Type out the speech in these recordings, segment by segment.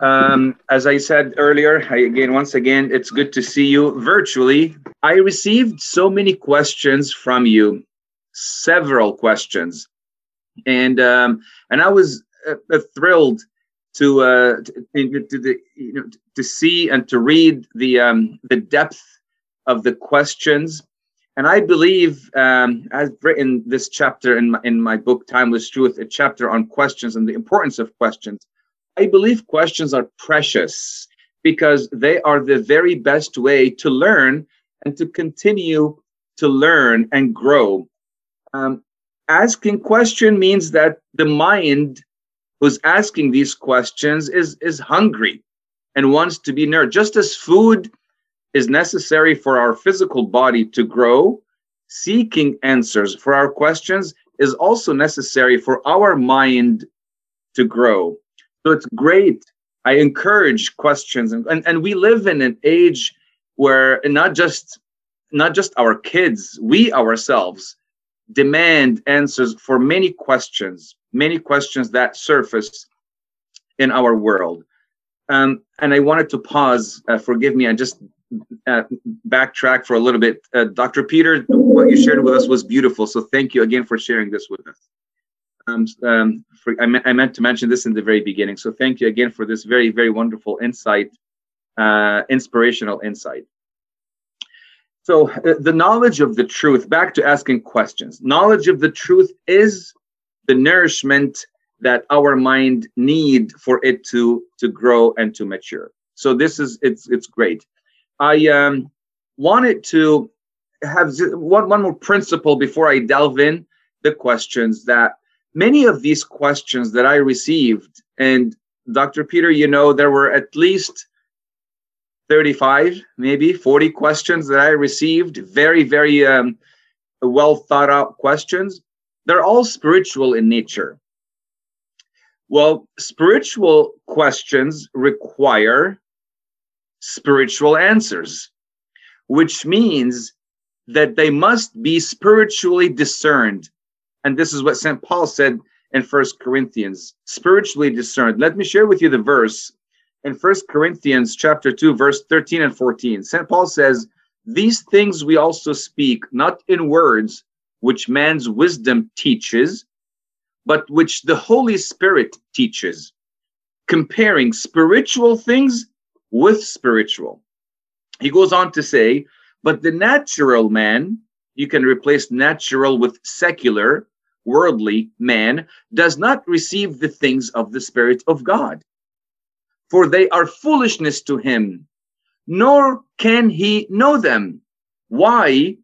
Um, as I said earlier, I, again, once again, it's good to see you virtually. I received so many questions from you, several questions, and um, and I was uh, uh thrilled to, uh, to, to, the, you know, to see and to read the um, the depth of the questions. And I believe um, I've written this chapter in my, in my book, Timeless Truth, a chapter on questions and the importance of questions. I believe questions are precious because they are the very best way to learn and to continue to learn and grow. Um, asking question means that the mind who's asking these questions is is hungry and wants to be nourished just as food is necessary for our physical body to grow seeking answers for our questions is also necessary for our mind to grow so it's great i encourage questions and, and, and we live in an age where not just not just our kids we ourselves demand answers for many questions many questions that surface in our world. Um, and I wanted to pause, uh, forgive me, and just uh, backtrack for a little bit. Uh, Dr. Peter, what you shared with us was beautiful. So thank you again for sharing this with us. Um, um, for, I, me- I, meant to mention this in the very beginning. So thank you again for this very, very wonderful insight, uh, inspirational insight. So uh, the knowledge of the truth, back to asking questions. Knowledge of the truth is the nourishment that our mind need for it to to grow and to mature so this is it's it's great i um wanted to have one, one more principle before i delve in the questions that many of these questions that i received and dr peter you know there were at least 35 maybe 40 questions that i received very very um, well thought out questions they're all spiritual in nature. Well, spiritual questions require spiritual answers, which means that they must be spiritually discerned. And this is what St. Paul said in First Corinthians, spiritually discerned. Let me share with you the verse in First Corinthians chapter 2, verse 13 and 14. St. Paul says, These things we also speak, not in words, which man's wisdom teaches, but which the Holy Spirit teaches, comparing spiritual things with spiritual. He goes on to say, but the natural man, you can replace natural with secular, worldly man, does not receive the things of the Spirit of God, for they are foolishness to him, nor can he know them. Why?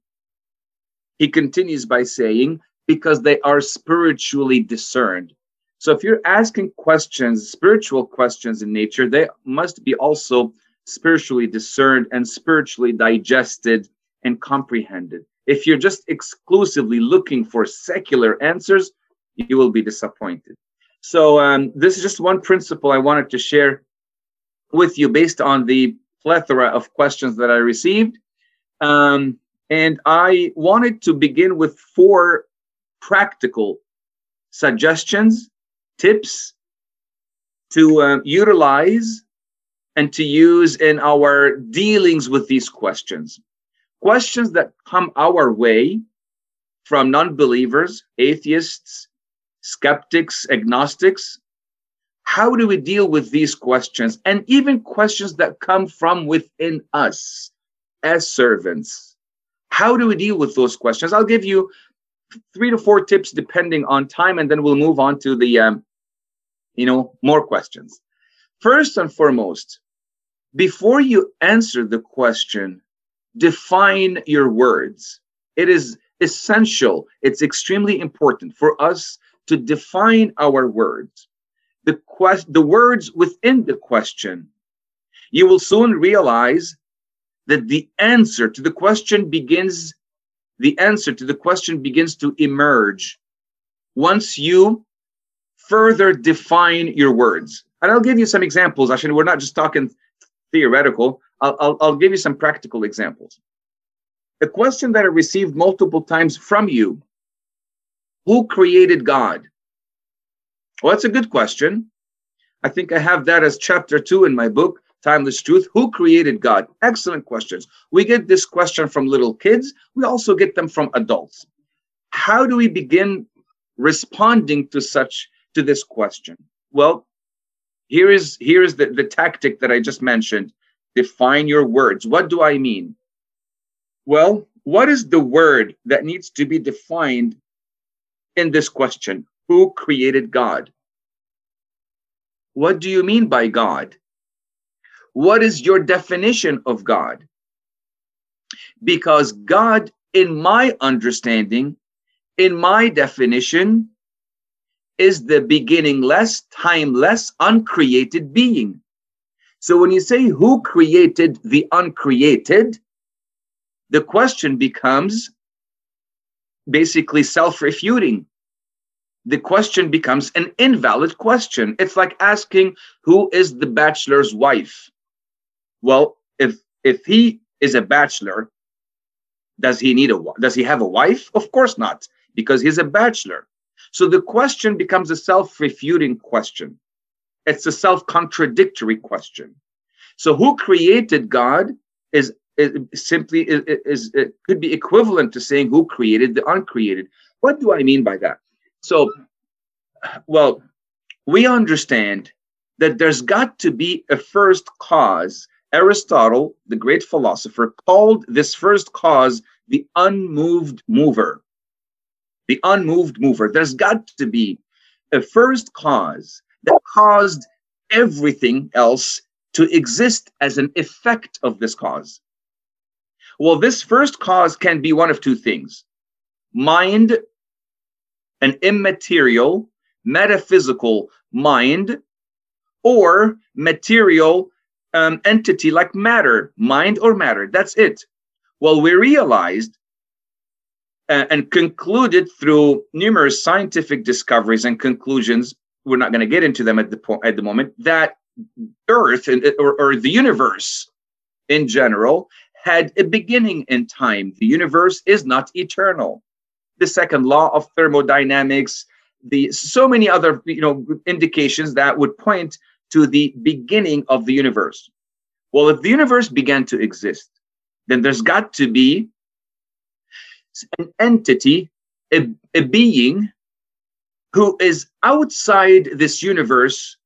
he continues by saying, because they are spiritually discerned. So if you're asking questions, spiritual questions in nature, they must be also spiritually discerned and spiritually digested and comprehended. If you're just exclusively looking for secular answers, you will be disappointed. So um, this is just one principle I wanted to share with you based on the plethora of questions that I received. Um, and I wanted to begin with four practical suggestions, tips to uh, utilize and to use in our dealings with these questions. Questions that come our way from non believers, atheists, skeptics, agnostics. How do we deal with these questions? And even questions that come from within us as servants how do we deal with those questions? I'll give you three to four tips depending on time, and then we'll move on to the, um, you know, more questions. First and foremost, before you answer the question, define your words. It is essential, it's extremely important for us to define our words. The, quest- the words within the question. You will soon realize that the answer to the question begins the answer to the question begins to emerge once you further define your words and i'll give you some examples actually we're not just talking theoretical i'll, I'll, I'll give you some practical examples a question that i received multiple times from you who created god well that's a good question I think I have that as chapter two in my book, Timeless Truth. Who created God? Excellent questions. We get this question from little kids, we also get them from adults. How do we begin responding to such to this question? Well, here is here is the, the tactic that I just mentioned. Define your words. What do I mean? Well, what is the word that needs to be defined in this question? Who created God? What do you mean by God? What is your definition of God? Because God, in my understanding, in my definition, is the beginningless, timeless, uncreated being. So when you say who created the uncreated, the question becomes basically self refuting. The question becomes an invalid question. It's like asking who is the bachelor's wife? Well, if if he is a bachelor, does he need a does he have a wife? Of course not, because he's a bachelor. So the question becomes a self-refuting question. It's a self-contradictory question. So who created God is, is simply is, is, is could be equivalent to saying who created the uncreated. What do I mean by that? So, well, we understand that there's got to be a first cause. Aristotle, the great philosopher, called this first cause the unmoved mover the unmoved mover. There's got to be a first cause that caused everything else to exist as an effect of this cause. Well, this first cause can be one of two things mind, an immaterial, metaphysical mind, or material um, entity like matter, mind or matter. That's it. Well, we realized uh, and concluded through numerous scientific discoveries and conclusions. We're not going to get into them at the point at the moment. That Earth and, or, or the universe in general had a beginning in time. The universe is not eternal. The second law of thermodynamics, the so many other you know indications that would point to the beginning of the universe. Well, if the universe began to exist, then there's got to be an entity, a, a being who is outside this universe,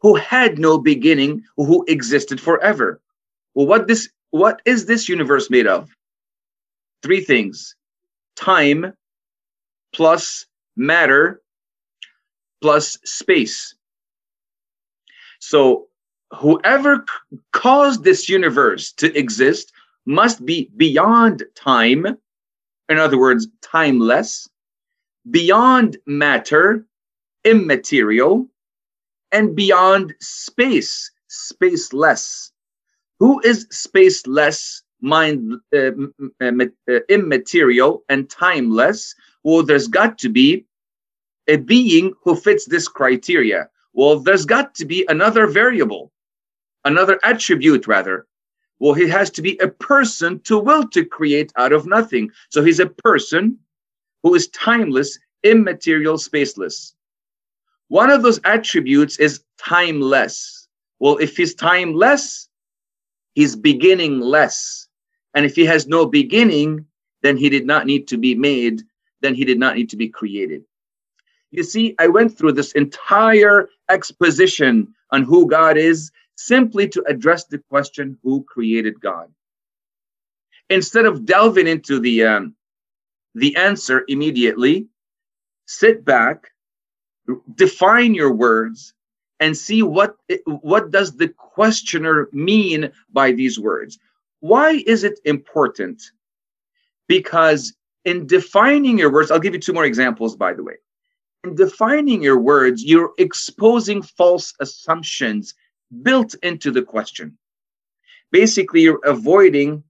who had no beginning, who existed forever. Well, what this what is this universe made of? Three things: time plus matter plus space. So whoever caused this universe to exist must be beyond time in other words, timeless, beyond matter, immaterial, and beyond space, spaceless. Who is spaceless, mind, uh, uh, uh, immaterial, and timeless? Well, there's got to be a being who fits this criteria. Well, there's got to be another variable, another attribute, rather, well, he has to be a person to will to create out of nothing. So he's a person who is timeless, immaterial, spaceless. One of those attributes is timeless. Well, if he's timeless, he's beginningless. And if he has no beginning, then he did not need to be made, then he did not need to be created. You see, I went through this entire exposition on who God is simply to address the question who created God. Instead of delving into the um, the answer immediately, sit back, define your words, and see what what does the questioner mean by these words. Why is it important? Because in defining your words, I'll give you two more examples, by the way. In defining your words, you're exposing false assumptions built into the question. Basically, you're avoiding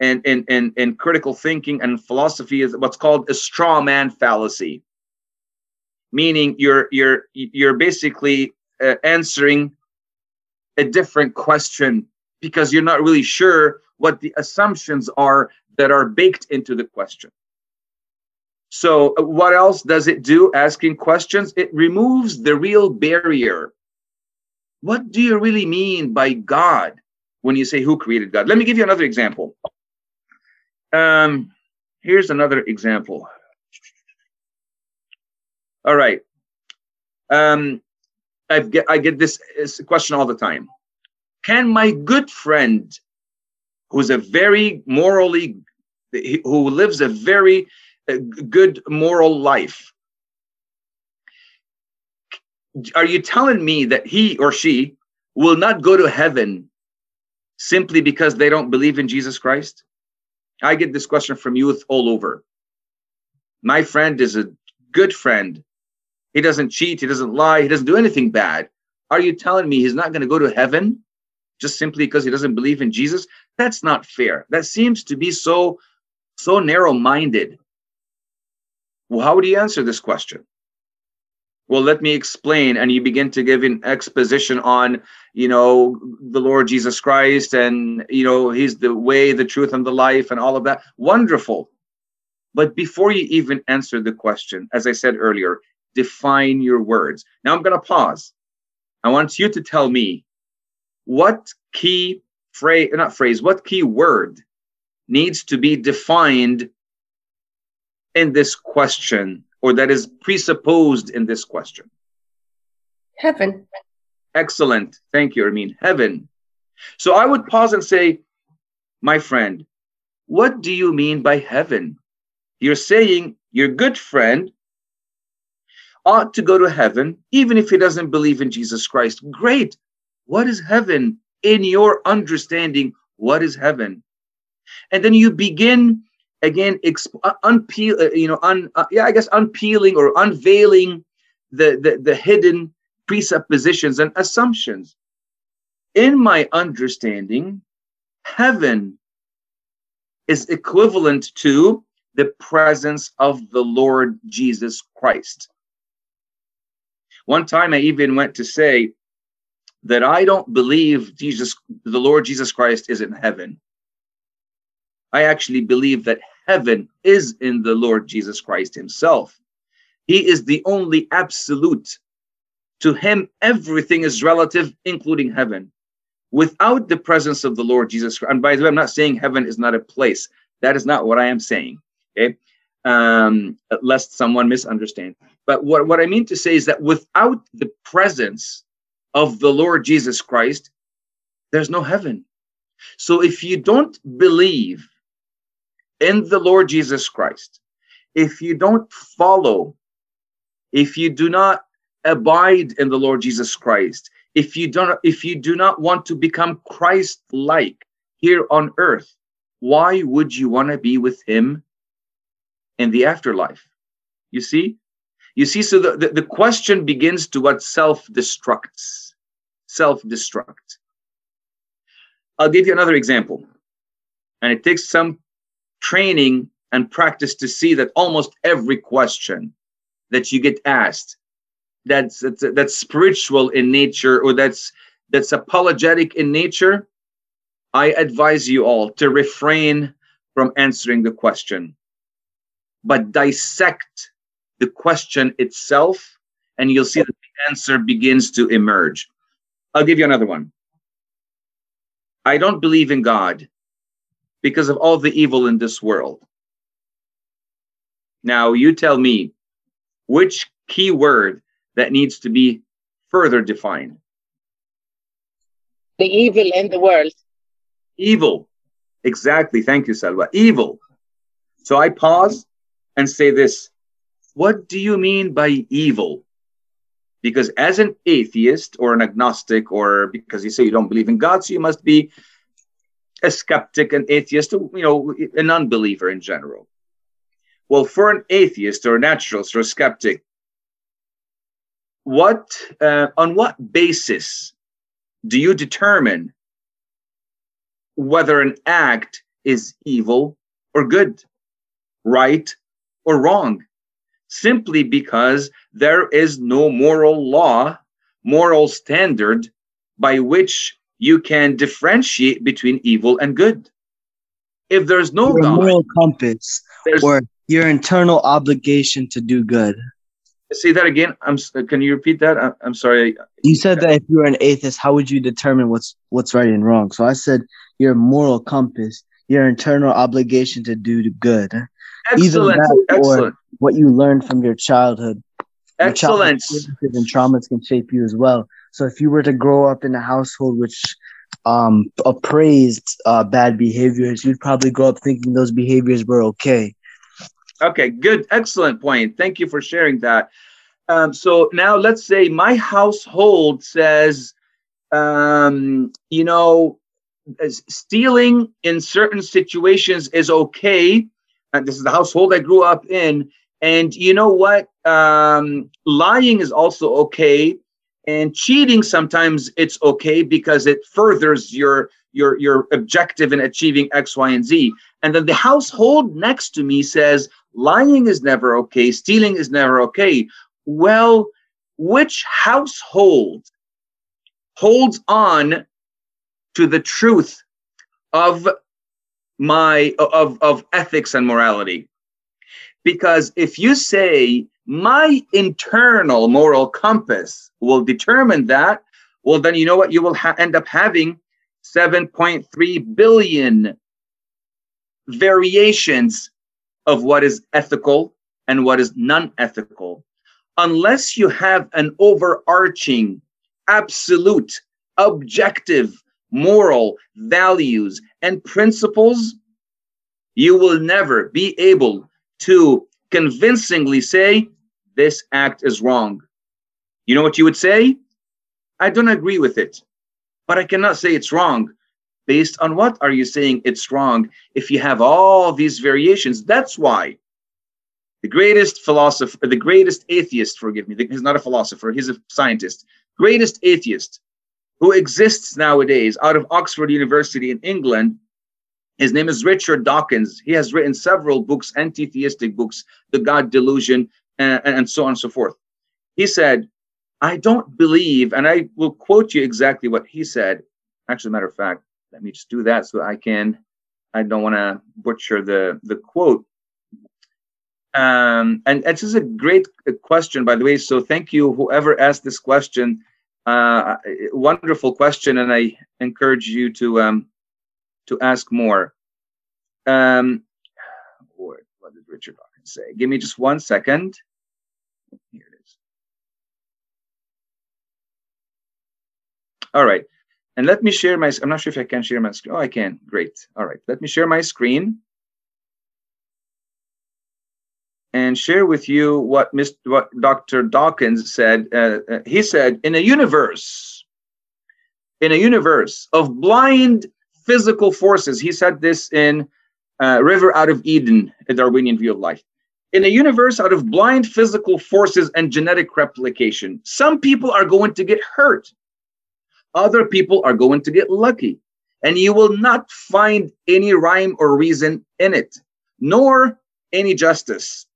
and in, in critical thinking and philosophy is what's called a straw man fallacy. Meaning you're you're you're basically uh, answering a different question because you're not really sure what the assumptions are that are baked into the question. So, what else does it do asking questions? It removes the real barrier what do you really mean by God when you say who created God? Let me give you another example. Um, here's another example. All right. Um, I get I get this question all the time. Can my good friend, who's a very morally, who lives a very uh, good moral life, are you telling me that he or she will not go to heaven simply because they don't believe in Jesus Christ? I get this question from youth all over. My friend is a good friend. He doesn't cheat, he doesn't lie, he doesn't do anything bad. Are you telling me he's not going to go to heaven just simply because he doesn't believe in Jesus? That's not fair. That seems to be so so narrow-minded. Well, how would you answer this question? well let me explain and you begin to give an exposition on you know the lord jesus christ and you know he's the way the truth and the life and all of that wonderful but before you even answer the question as i said earlier define your words now i'm going to pause i want you to tell me what key phrase not phrase what key word needs to be defined in this question or that is presupposed in this question? Heaven. Excellent. Thank you, I mean Heaven. So I would pause and say, my friend, what do you mean by heaven? You're saying your good friend ought to go to heaven, even if he doesn't believe in Jesus Christ. Great. What is heaven in your understanding? What is heaven? And then you begin again exp- uh, unpeel uh, you know un, uh, yeah i guess unpeeling or unveiling the, the the hidden presuppositions and assumptions in my understanding heaven is equivalent to the presence of the lord jesus christ one time i even went to say that i don't believe jesus the lord jesus christ is in heaven I actually believe that heaven is in the Lord Jesus Christ himself. He is the only absolute. To him, everything is relative, including heaven. Without the presence of the Lord Jesus Christ, and by the way, I'm not saying heaven is not a place. That is not what I am saying. Okay. Um, lest someone misunderstand. But what, what I mean to say is that without the presence of the Lord Jesus Christ, there's no heaven. So if you don't believe in the Lord Jesus Christ, if you don't follow, if you do not abide in the Lord Jesus Christ, if you don't if you do not want to become Christ-like here on earth, why would you want to be with him in the afterlife? You see? You see, so the, the, the question begins to what self-destructs. Self-destruct. I'll give you another example. And it takes some training and practice to see that almost every question that you get asked that's that's, that's spiritual in nature or that's that's apologetic in nature i advise you all to refrain from answering the question but dissect the question itself and you'll see that the answer begins to emerge i'll give you another one i don't believe in god because of all the evil in this world. Now, you tell me which key word that needs to be further defined. The evil in the world. Evil. Exactly. Thank you, Salwa. Evil. So I pause and say this What do you mean by evil? Because as an atheist or an agnostic, or because you say you don't believe in God, so you must be a skeptic, an atheist, you know, an unbeliever in general. Well, for an atheist or a naturalist or a skeptic, what uh, on what basis do you determine whether an act is evil or good, right or wrong? Simply because there is no moral law, moral standard by which you can differentiate between evil and good. If there's no your God, moral compass or your internal obligation to do good. Say that again. I'm. Uh, can you repeat that? I, I'm sorry. You said that if you were an atheist, how would you determine what's what's right and wrong? So I said your moral compass, your internal obligation to do good. Excellent. Excellent. what you learned from your childhood. Excellent. Your and traumas can shape you as well. So if you were to grow up in a household which um, appraised uh, bad behaviors, you'd probably grow up thinking those behaviors were okay. Okay, good, excellent point. Thank you for sharing that. Um, so now let's say my household says, um, you know, stealing in certain situations is okay. And this is the household I grew up in. And you know what? Um, lying is also okay. And cheating sometimes it's okay because it furthers your your your objective in achieving X, Y, and Z. And then the household next to me says, lying is never okay, stealing is never okay. Well, which household holds on to the truth of my of of ethics and morality? Because if you say my internal moral compass will determine that, well, then you know what? You will ha- end up having 7.3 billion variations of what is ethical and what is non ethical. Unless you have an overarching, absolute, objective, moral values and principles, you will never be able to convincingly say, this act is wrong. You know what you would say? I don't agree with it, but I cannot say it's wrong Based on what are you saying it's wrong if you have all these variations? That's why the greatest philosopher, the greatest atheist, forgive me, he's not a philosopher, he's a scientist, greatest atheist who exists nowadays out of Oxford University in England. His name is Richard Dawkins. He has written several books, anti theistic books, The God Delusion, and, and so on and so forth. He said, I don't believe, and I will quote you exactly what he said. Actually, matter of fact, let me just do that so I can, I don't want to butcher the, the quote. Um, and this is a great question, by the way. So thank you, whoever asked this question. Uh, wonderful question, and I encourage you to um, to ask more. Um, what, what did Richard Dawkins say? Give me just one second. Here it is. All right. And let me share my, I'm not sure if I can share my screen. Oh, I can. Great. All right. Let me share my screen and share with you what Mr. what Dr. Dawkins said. Uh, uh, he said, in a universe, in a universe of blind physical forces, he said this in uh, River Out of Eden, a Darwinian view of life. In a universe out of blind physical forces and genetic replication, some people are going to get hurt other people are going to get lucky. And you will not find any rhyme or reason in it, nor any justice.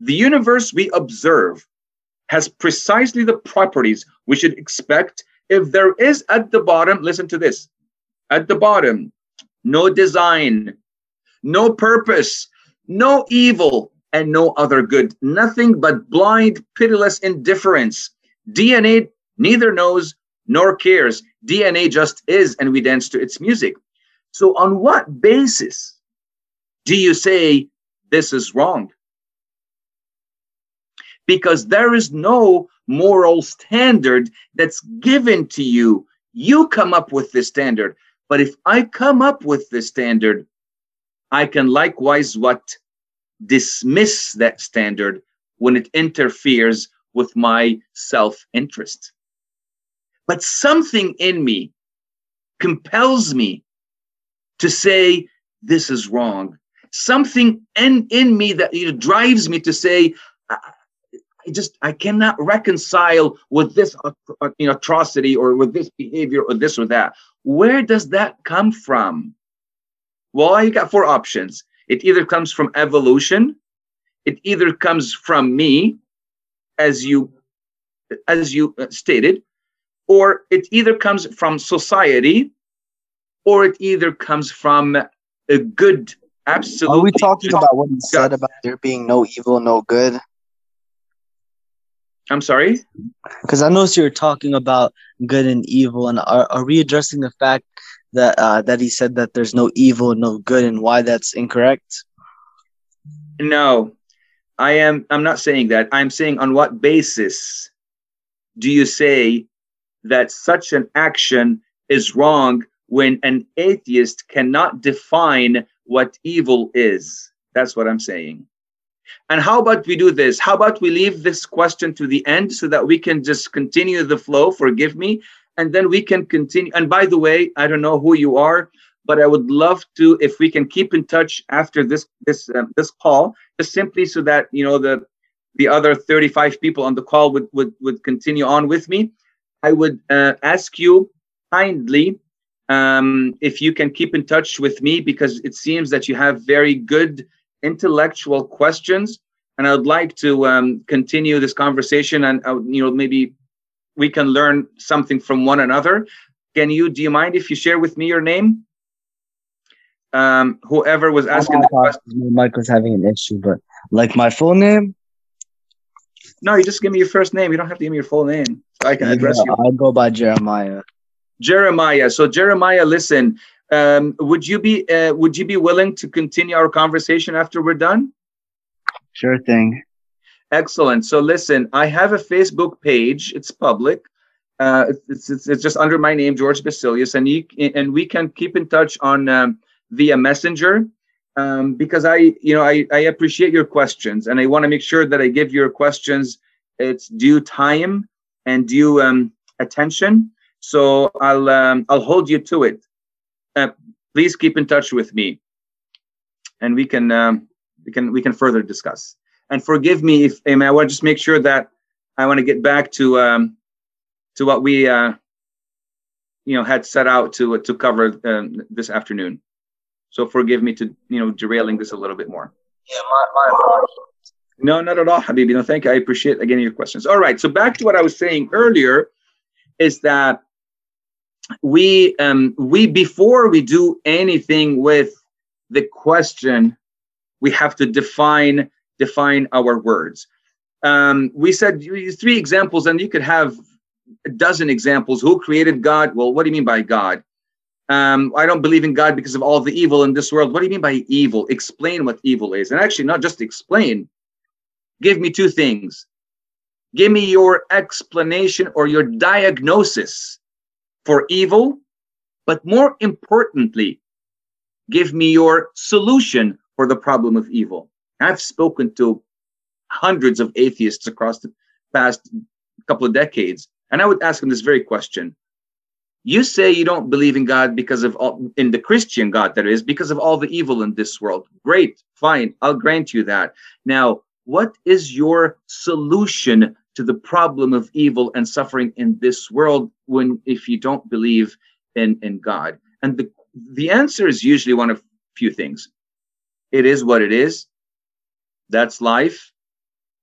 The universe we observe has precisely the properties we should expect if there is at the bottom, listen to this, at the bottom, no design, no purpose, no evil, and no other good, nothing but blind, pitiless indifference. DNA neither knows nor cares. DNA just is, and we dance to its music. So, on what basis do you say this is wrong? Because there is no moral standard that's given to you. You come up with the standard. But if I come up with the standard, I can likewise what dismiss that standard when it interferes with my self-interest but something in me compels me to say this is wrong something in, in me that you know, drives me to say I, just i cannot reconcile with this uh, uh, you know, atrocity or with this behavior or this or that. Where does that come from? Well you got four options. It either comes from evolution. It either comes from me as you as you uh, stated or it either comes from society or it either comes from a good absolute are we talking about what he said about there being no evil no good I'm sorry? Because I noticed you were talking about good and evil, and are, are we addressing the fact that uh, that he said that there's no evil, no good, and why that's incorrect? No, I am. I'm not saying that. I'm saying on what basis do you say that such an action is wrong when an atheist cannot define what evil is? That's what I'm saying. And how about we do this? How about we leave this question to the end so that we can just continue the flow? Forgive me. And then we can continue. And by the way, I don't know who you are, but I would love to if we can keep in touch after this this um, this call, just simply so that you know the the other 35 people on the call would would would continue on with me. I would uh, ask you kindly um, if you can keep in touch with me because it seems that you have very good intellectual questions, and I would like to um, continue this conversation. And uh, you know, maybe we can learn something from one another. Can you? Do you mind if you share with me your name? Um, whoever was asking the question. Mike was having an issue, but like my full name. No, you just give me your first name. You don't have to give me your full name, so I can address you. I'll go by Jeremiah. Jeremiah. So Jeremiah, listen, um, would you be uh, would you be willing to continue our conversation after we're done? Sure thing. Excellent. So listen, I have a Facebook page. It's public. Uh, it's, it's, it's just under my name, George Basilius, and you and we can keep in touch on um, via Messenger um, because I you know I, I appreciate your questions and I want to make sure that I give your questions its due time and due um, attention. So I'll um, I'll hold you to it uh, please keep in touch with me, and we can um, we can we can further discuss. And forgive me if I, I want to just make sure that I want to get back to um, to what we uh, you know had set out to to cover um, this afternoon. So forgive me to you know derailing this a little bit more. Yeah, my, my apologies. No, not at all, Habibi. No, thank you. I appreciate again your questions. All right. So back to what I was saying earlier is that we um, we before we do anything with the question, we have to define define our words. Um, we said three examples, and you could have a dozen examples. Who created God? Well, what do you mean by God? Um, I don't believe in God because of all the evil in this world. What do you mean by evil? Explain what evil is. And actually, not just explain, give me two things. Give me your explanation or your diagnosis for evil, but more importantly, give me your solution for the problem of evil. I've spoken to hundreds of atheists across the past couple of decades, and I would ask them this very question. You say you don't believe in God because of all, in the Christian God, that is, because of all the evil in this world. Great, fine, I'll grant you that. Now, what is your solution to the problem of evil and suffering in this world when if you don't believe in in god. And the the answer is usually one of few things. It is what it is. That's life.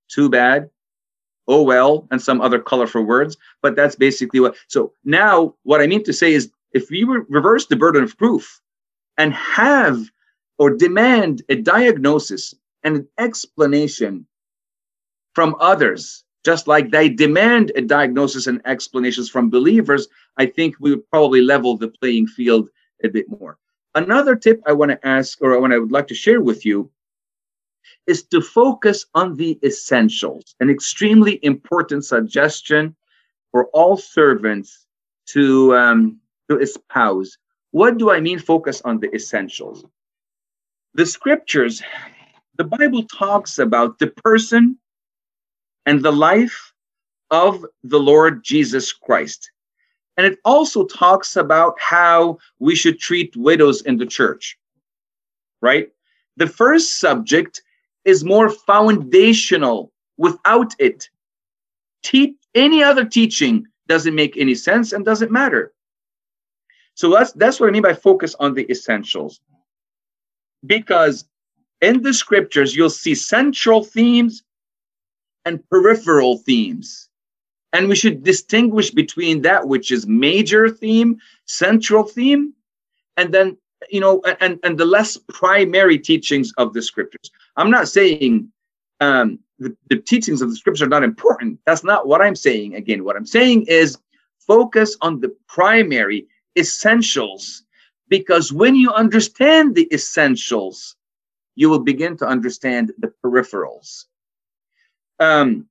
Too bad. Oh well and some other colorful words but that's basically what so now what i mean to say is if we reverse the burden of proof and have or demand a diagnosis and an explanation from others just like they demand a diagnosis and explanations from believers, I think we would probably level the playing field a bit more. Another tip I want to ask, or what I would like to share with you, is to focus on the essentials, an extremely important suggestion for all servants to, um, to espouse. What do I mean, focus on the essentials? The scriptures, the Bible talks about the person and the life of the Lord Jesus Christ. And it also talks about how we should treat widows in the church, right? The first subject is more foundational. Without it, te- any other teaching doesn't make any sense and doesn't matter. So that's that's what I mean by focus on the essentials. Because in the scriptures, you'll see central themes and peripheral themes. And we should distinguish between that which is major theme, central theme, and then, you know, and, and the less primary teachings of the scriptures. I'm not saying um, the, the teachings of the scripture are not important. That's not what I'm saying. Again, what I'm saying is focus on the primary essentials because when you understand the essentials, you will begin to understand the peripherals. Um,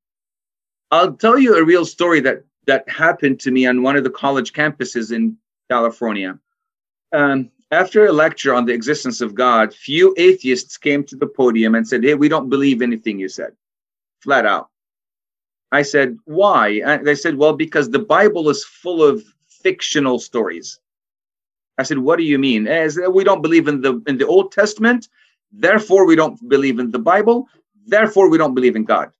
I'll tell you a real story that that happened to me on one of the college campuses in California. Um, after a lecture on the existence of God, few atheists came to the podium and said, "Hey, we don't believe anything you said," flat out. I said, "Why?" And they said, "Well, because the Bible is full of fictional stories." I said, "What do you mean?" As we don't believe in the in the Old Testament, therefore we don't believe in the Bible, therefore we don't believe in God.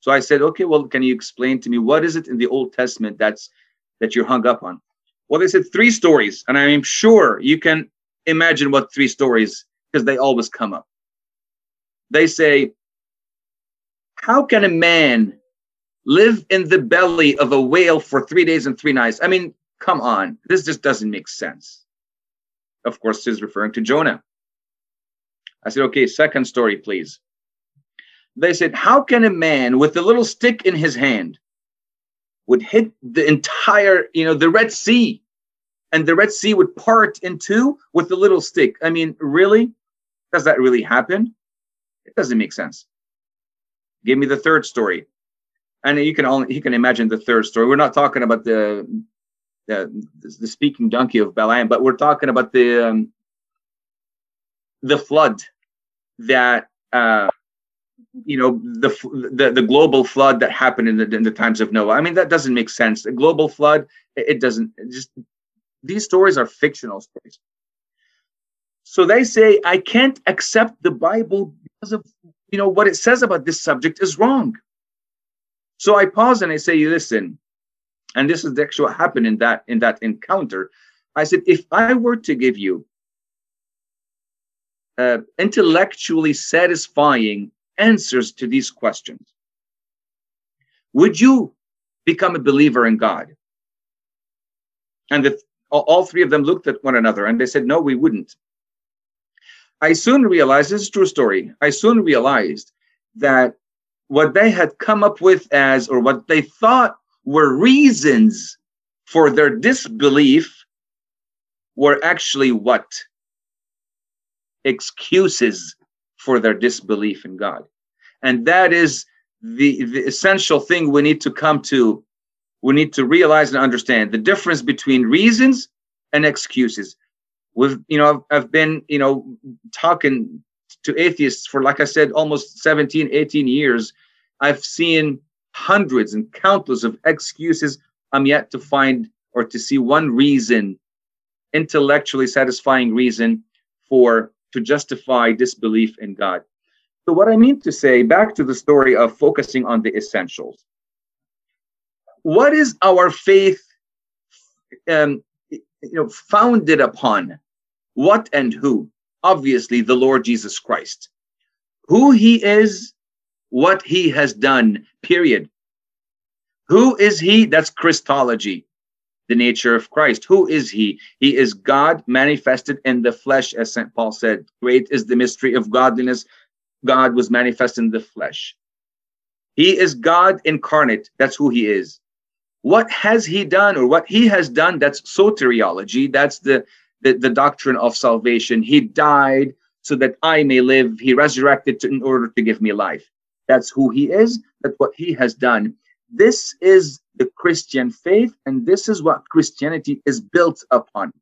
So I said, okay, well, can you explain to me what is it in the Old Testament that's that you're hung up on? Well, they said three stories, and I'm sure you can imagine what three stories because they always come up. They say, how can a man live in the belly of a whale for three days and three nights? I mean, come on, this just doesn't make sense. Of course, he's referring to Jonah. I said, okay, second story, please they said, How can a man with a little stick in his hand would hit the entire, you know, the Red Sea, and the Red Sea would part in two with a little stick? I mean, really? Does that really happen? It doesn't make sense. Give me the third story. And you can only you can imagine the third story. We're not talking about the the, the speaking donkey of Balaam, but we're talking about the um, the flood that uh, you know the, the the global flood that happened in the, in the times of Noah. I mean that doesn't make sense. The global flood, it, doesn't. It just these stories are fictional stories. So they say I can't accept the Bible because of you know what it says about this subject is wrong. So I pause and I say, listen, and this is actually what happened in that in that encounter. I said, if I were to give you uh, intellectually satisfying answers to these questions. Would you become a believer in God? And the, all three of them looked at one another and they said, No, we wouldn't. I soon realized this is true story. I soon realized that what they had come up with as, or what they thought were reasons for their disbelief, were actually what? Excuses for their disbelief in God. And that is the, the essential thing we need to come to. We need to realize and understand the difference between reasons and excuses. We've, you know, I've been, you know, talking to atheists for, like I said, almost 17, 18 years. I've seen hundreds and countless of excuses. I'm yet to find or to see one reason, intellectually satisfying reason for to justify disbelief in God. So, what I mean to say, back to the story of focusing on the essentials. What is our faith um, you know, founded upon? What and who? Obviously, the Lord Jesus Christ. Who he is, what he has done, period. Who is he? That's Christology the nature of Christ. Who is he? He is God manifested in the flesh, as St. Paul said. Great is the mystery of godliness. God was manifest in the flesh. He is God incarnate. That's who he is. What has he done or what he has done? That's soteriology. That's the, the, the doctrine of salvation. He died so that I may live. He resurrected to, in order to give me life. That's who he is. That's what he has done. This is the Christian faith, and this is what Christianity is built upon.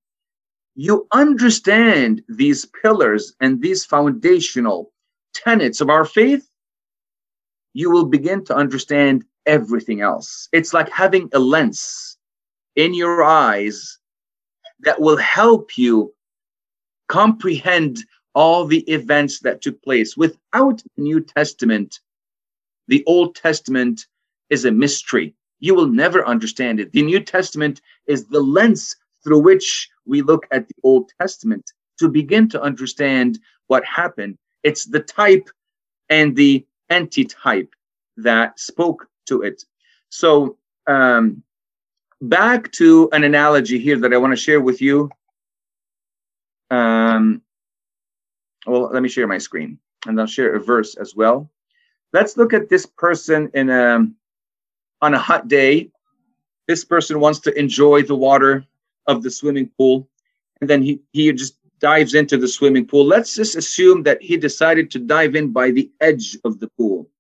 You understand these pillars and these foundational tenets of our faith, you will begin to understand everything else. It's like having a lens in your eyes that will help you comprehend all the events that took place. Without the New Testament, the Old Testament is a mystery. You will never understand it. The New Testament is the lens through which we look at the Old Testament to begin to understand what happened. It's the type and the antitype that spoke to it. So, um, back to an analogy here that I want to share with you. Um, well, let me share my screen and I'll share a verse as well. let's look at this person in a on a hot day. This person wants to enjoy the water of the swimming pool, and then he he just dives into the swimming pool. Let's just assume that he decided to dive in by the edge of the pool.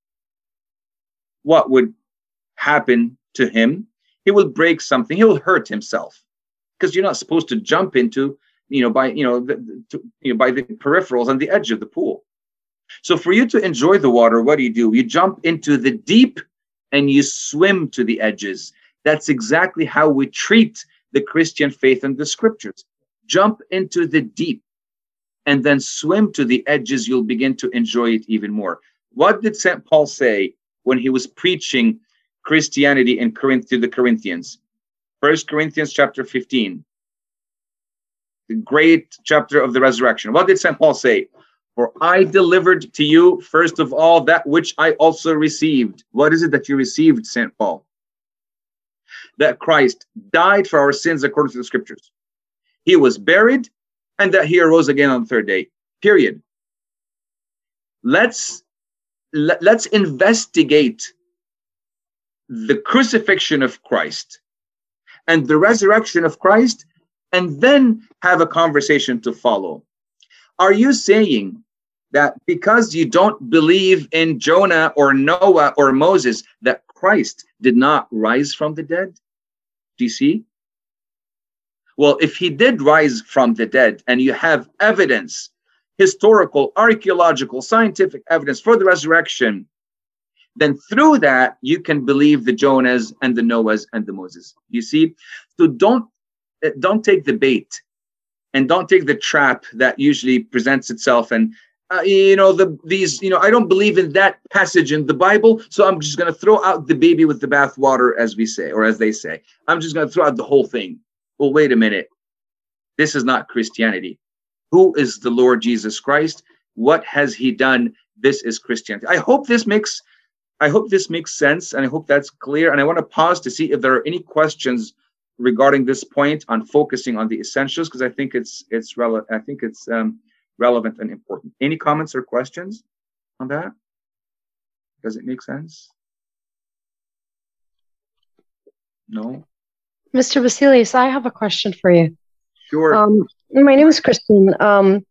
What would happen to him? He will break something. He will hurt himself because you're not supposed to jump into, you know, by you know, the, to, you know, by the peripherals on the edge of the pool. So for you to enjoy the water, what do you do? You jump into the deep and you swim to the edges. That's exactly how we treat the Christian faith and the scriptures. Jump into the deep and then swim to the edges. You'll begin to enjoy it even more. What did St. Paul say when he was preaching Christianity in Corinth to the Corinthians? First Corinthians chapter 15, the great chapter of the resurrection. What did St. Paul say? For I delivered to you, first of all, that which I also received. What is it that you received, St. Paul? That Christ died for our sins according to the scriptures. He was buried, and that he arose again on the third day. Period. Let's let, let's investigate the crucifixion of Christ and the resurrection of Christ, and then have a conversation to follow. Are you saying that because you don't believe in Jonah or Noah or Moses, that Christ did not rise from the dead? Do you see? Well, if he did rise from the dead and you have evidence, historical, archaeological, scientific evidence for the resurrection, then through that you can believe the Jonahs and the Noahs and the Moses. You see? So don't eh, don't take the bait and don't take the trap that usually presents itself and uh, you know the these you know i don't believe in that passage in the bible so i'm just going to throw out the baby with the bathwater as we say or as they say. I'm just going to throw out the whole thing. Well wait a minute. This is not christianity. Who is the lord jesus christ? What has he done? This is christianity. I hope this makes i hope this makes sense and i hope that's clear and i want to pause to see if there are any questions regarding this point on focusing on the essentials because I think it's it's relevant. I think it's um, relevant and important. Any comments or questions on that? Does it make sense? No. Mr. Basilius, I have a question for you. Sure. Um, my name is Kristen. Um,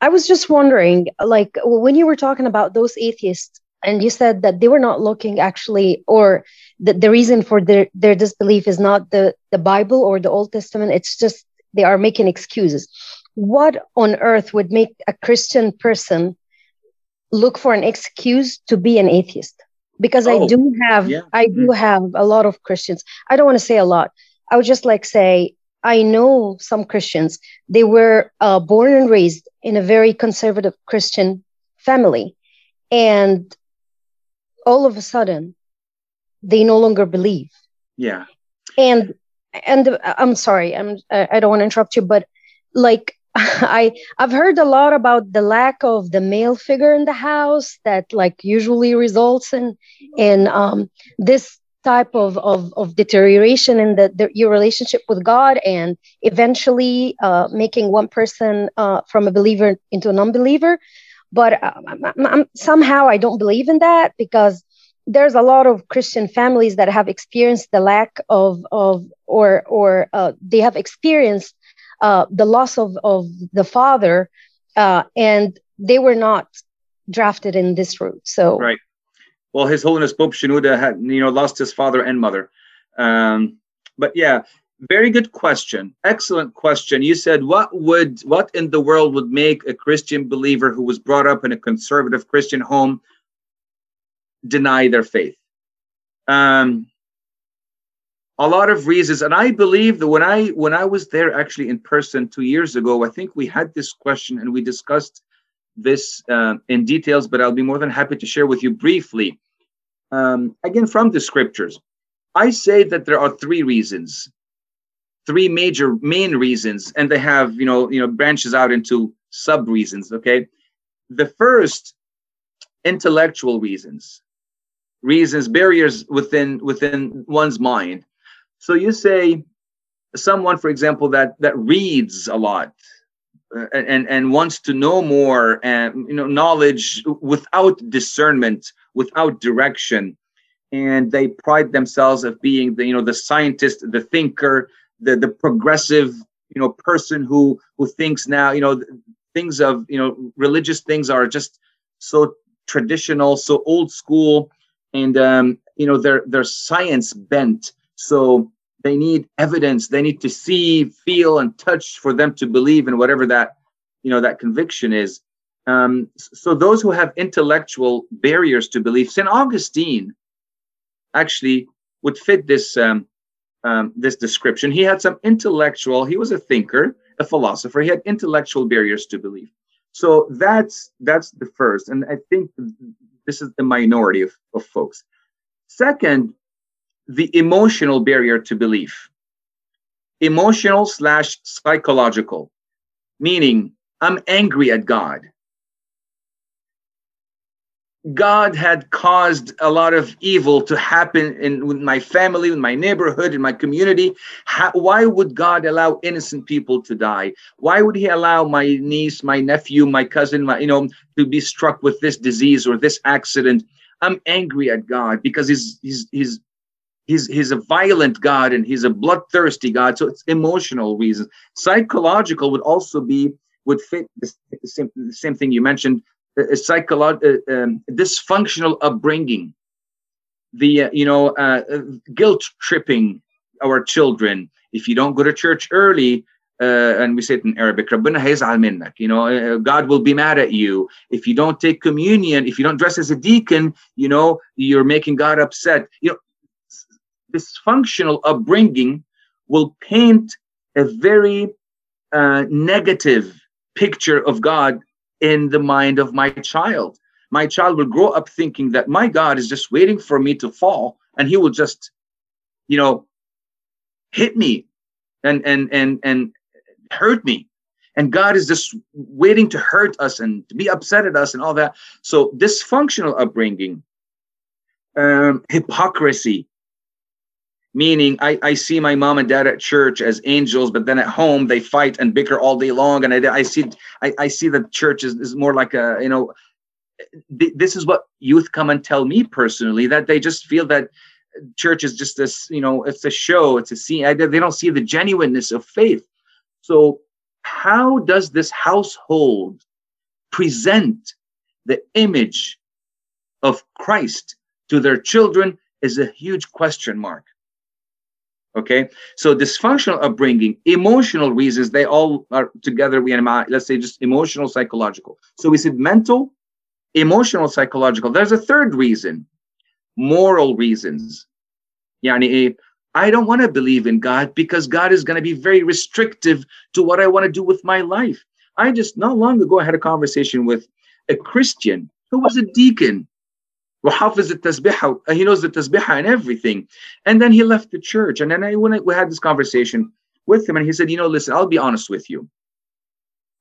I was just wondering, like, when you were talking about those atheists, and you said that they were not looking actually, or the, the reason for their, their disbelief is not the, the Bible or the Old Testament. It's just they are making excuses. What on earth would make a Christian person look for an excuse to be an atheist? Because oh, I do have yeah. I do mm. have a lot of Christians. I don't want to say a lot. I would just like say I know some Christians. They were uh, born and raised in a very conservative Christian family, and all of a sudden they no longer believe yeah and and i'm sorry i'm i don't want to interrupt you but like i i've heard a lot about the lack of the male figure in the house that like usually results in in um this type of of, of deterioration in the, the, your relationship with god and eventually uh, making one person uh, from a believer into a non-believer. But um, I'm, I'm, somehow i don't believe in that because there's a lot of Christian families that have experienced the lack of of or or uh, they have experienced uh, the loss of of the father, uh, and they were not drafted in this route. So right. Well, His Holiness Pope Shenouda had you know lost his father and mother, um, but yeah, very good question. Excellent question. You said what would what in the world would make a Christian believer who was brought up in a conservative Christian home deny their faith. Um, a lot of reasons, and I believe that when I when I was there actually in person two years ago, I think we had this question and we discussed this uh, in details. But I'll be more than happy to share with you briefly. Um, again, from the scriptures, I say that there are three reasons, three major main reasons, and they have you know you know branches out into sub reasons. Okay, the first intellectual reasons reasons, barriers within within one's mind. So you say someone, for example, that that reads a lot uh, and and wants to know more and you know knowledge without discernment without direction. And they pride themselves of being the you know the scientist the thinker the the progressive you know person who who thinks now you know things of you know religious things are just so traditional so old school. And um you know they're they're science bent so they need evidence they need to see feel and touch for them to believe in whatever that you know that conviction is um so those who have intellectual barriers to belief st augustine actually would fit this um, um, this description. He had some intellectual. He was a thinker, a philosopher. He had intellectual barriers to belief. So that's that's the first, and I think this is the minority of, of folks. Second, the emotional barrier to belief. Emotional slash psychological, meaning I'm angry at God. God had caused a lot of evil to happen in with my family, in my neighborhood, in my community. How, why would God allow innocent people to die? Why would He allow my niece, my nephew, my cousin, my, you know, to be struck with this disease or this accident? I'm angry at God because He's He's He's He's He's a violent God and He's a bloodthirsty God. So it's emotional reasons. Psychological would also be would fit the same, the same thing you mentioned a psychological uh, um, dysfunctional upbringing the uh, you know uh, guilt tripping our children if you don't go to church early uh, and we say it in Arabic, you know, uh, God will be mad at you. If you don't take communion, if you don't dress as a deacon, you know, you're making God upset. You know, dysfunctional upbringing will paint a very uh, negative picture of God in the mind of my child. My child will grow up thinking that my God is just waiting for me to fall and he will just, you know, hit me and and and and hurt me. And God is just waiting to hurt us and to be upset at us and all that. So dysfunctional upbringing, um, hypocrisy, meaning I, I see my mom and dad at church as angels but then at home they fight and bicker all day long. And i, I see I, I see that church is, is more like a you know th- this is what youth come and tell me personally that they just feel that church is just this you know it's a show it's a scene. I, they don't see the genuineness of faith. So how does this household present the image of christ to their children is a huge question mark Okay, so dysfunctional upbringing, emotional reasons, they all are together. We let's say just emotional, psychological. So we said mental, emotional, psychological. There's a third reason, moral reasons. Yani, eh, I don't want to believe in God because God is going to be very restrictive to what I want to do with my life. I just not long ago I had a conversation with a Christian who was a deacon وحافظ التسبيحة he knows the tasbihah and everything and then he left the church and then I when we had this conversation with him and he said you know listen I'll be honest with you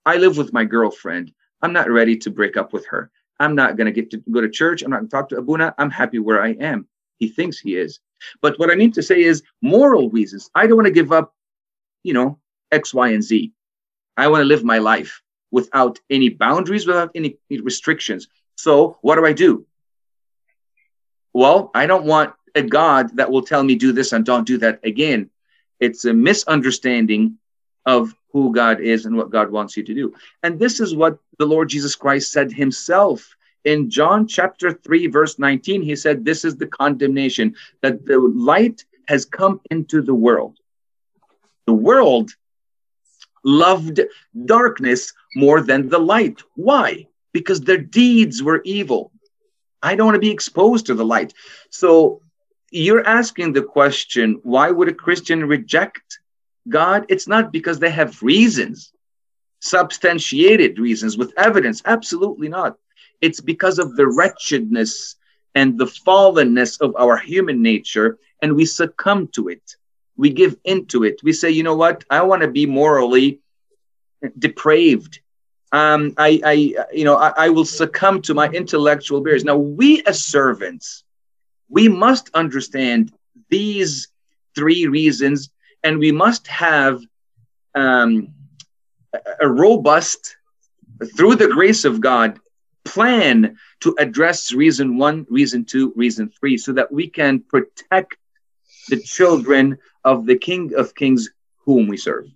I live with my girlfriend I'm not ready to break up with her I'm not going to get to go to church I'm not going to talk to Abuna I'm happy where I am he thinks he is but what I mean to say is moral reasons I don't want to give up you know X Y and Z I want to live my life without any boundaries without any restrictions so what do I do Well, I don't want a God that will tell me do this and don't do that again. It's a misunderstanding of who God is and what God wants you to do. And this is what the Lord Jesus Christ said himself in John chapter 3, verse 19. He said, This is the condemnation that the light has come into the world. The world loved darkness more than the light. Why? Because their deeds were evil. I don't want to be exposed to the light. So you're asking the question why would a Christian reject God? It's not because they have reasons, substantiated reasons with evidence. Absolutely not. It's because of the wretchedness and the fallenness of our human nature, and we succumb to it. We give into it. We say, you know what? I want to be morally depraved um, I, I, you know, I, I will succumb to my intellectual barriers. Now, we as servants, we must understand these three reasons, and we must have um, a robust, through the grace of God, plan to address reason one, reason two, reason three, so that we can protect the children of the King of Kings whom we serve.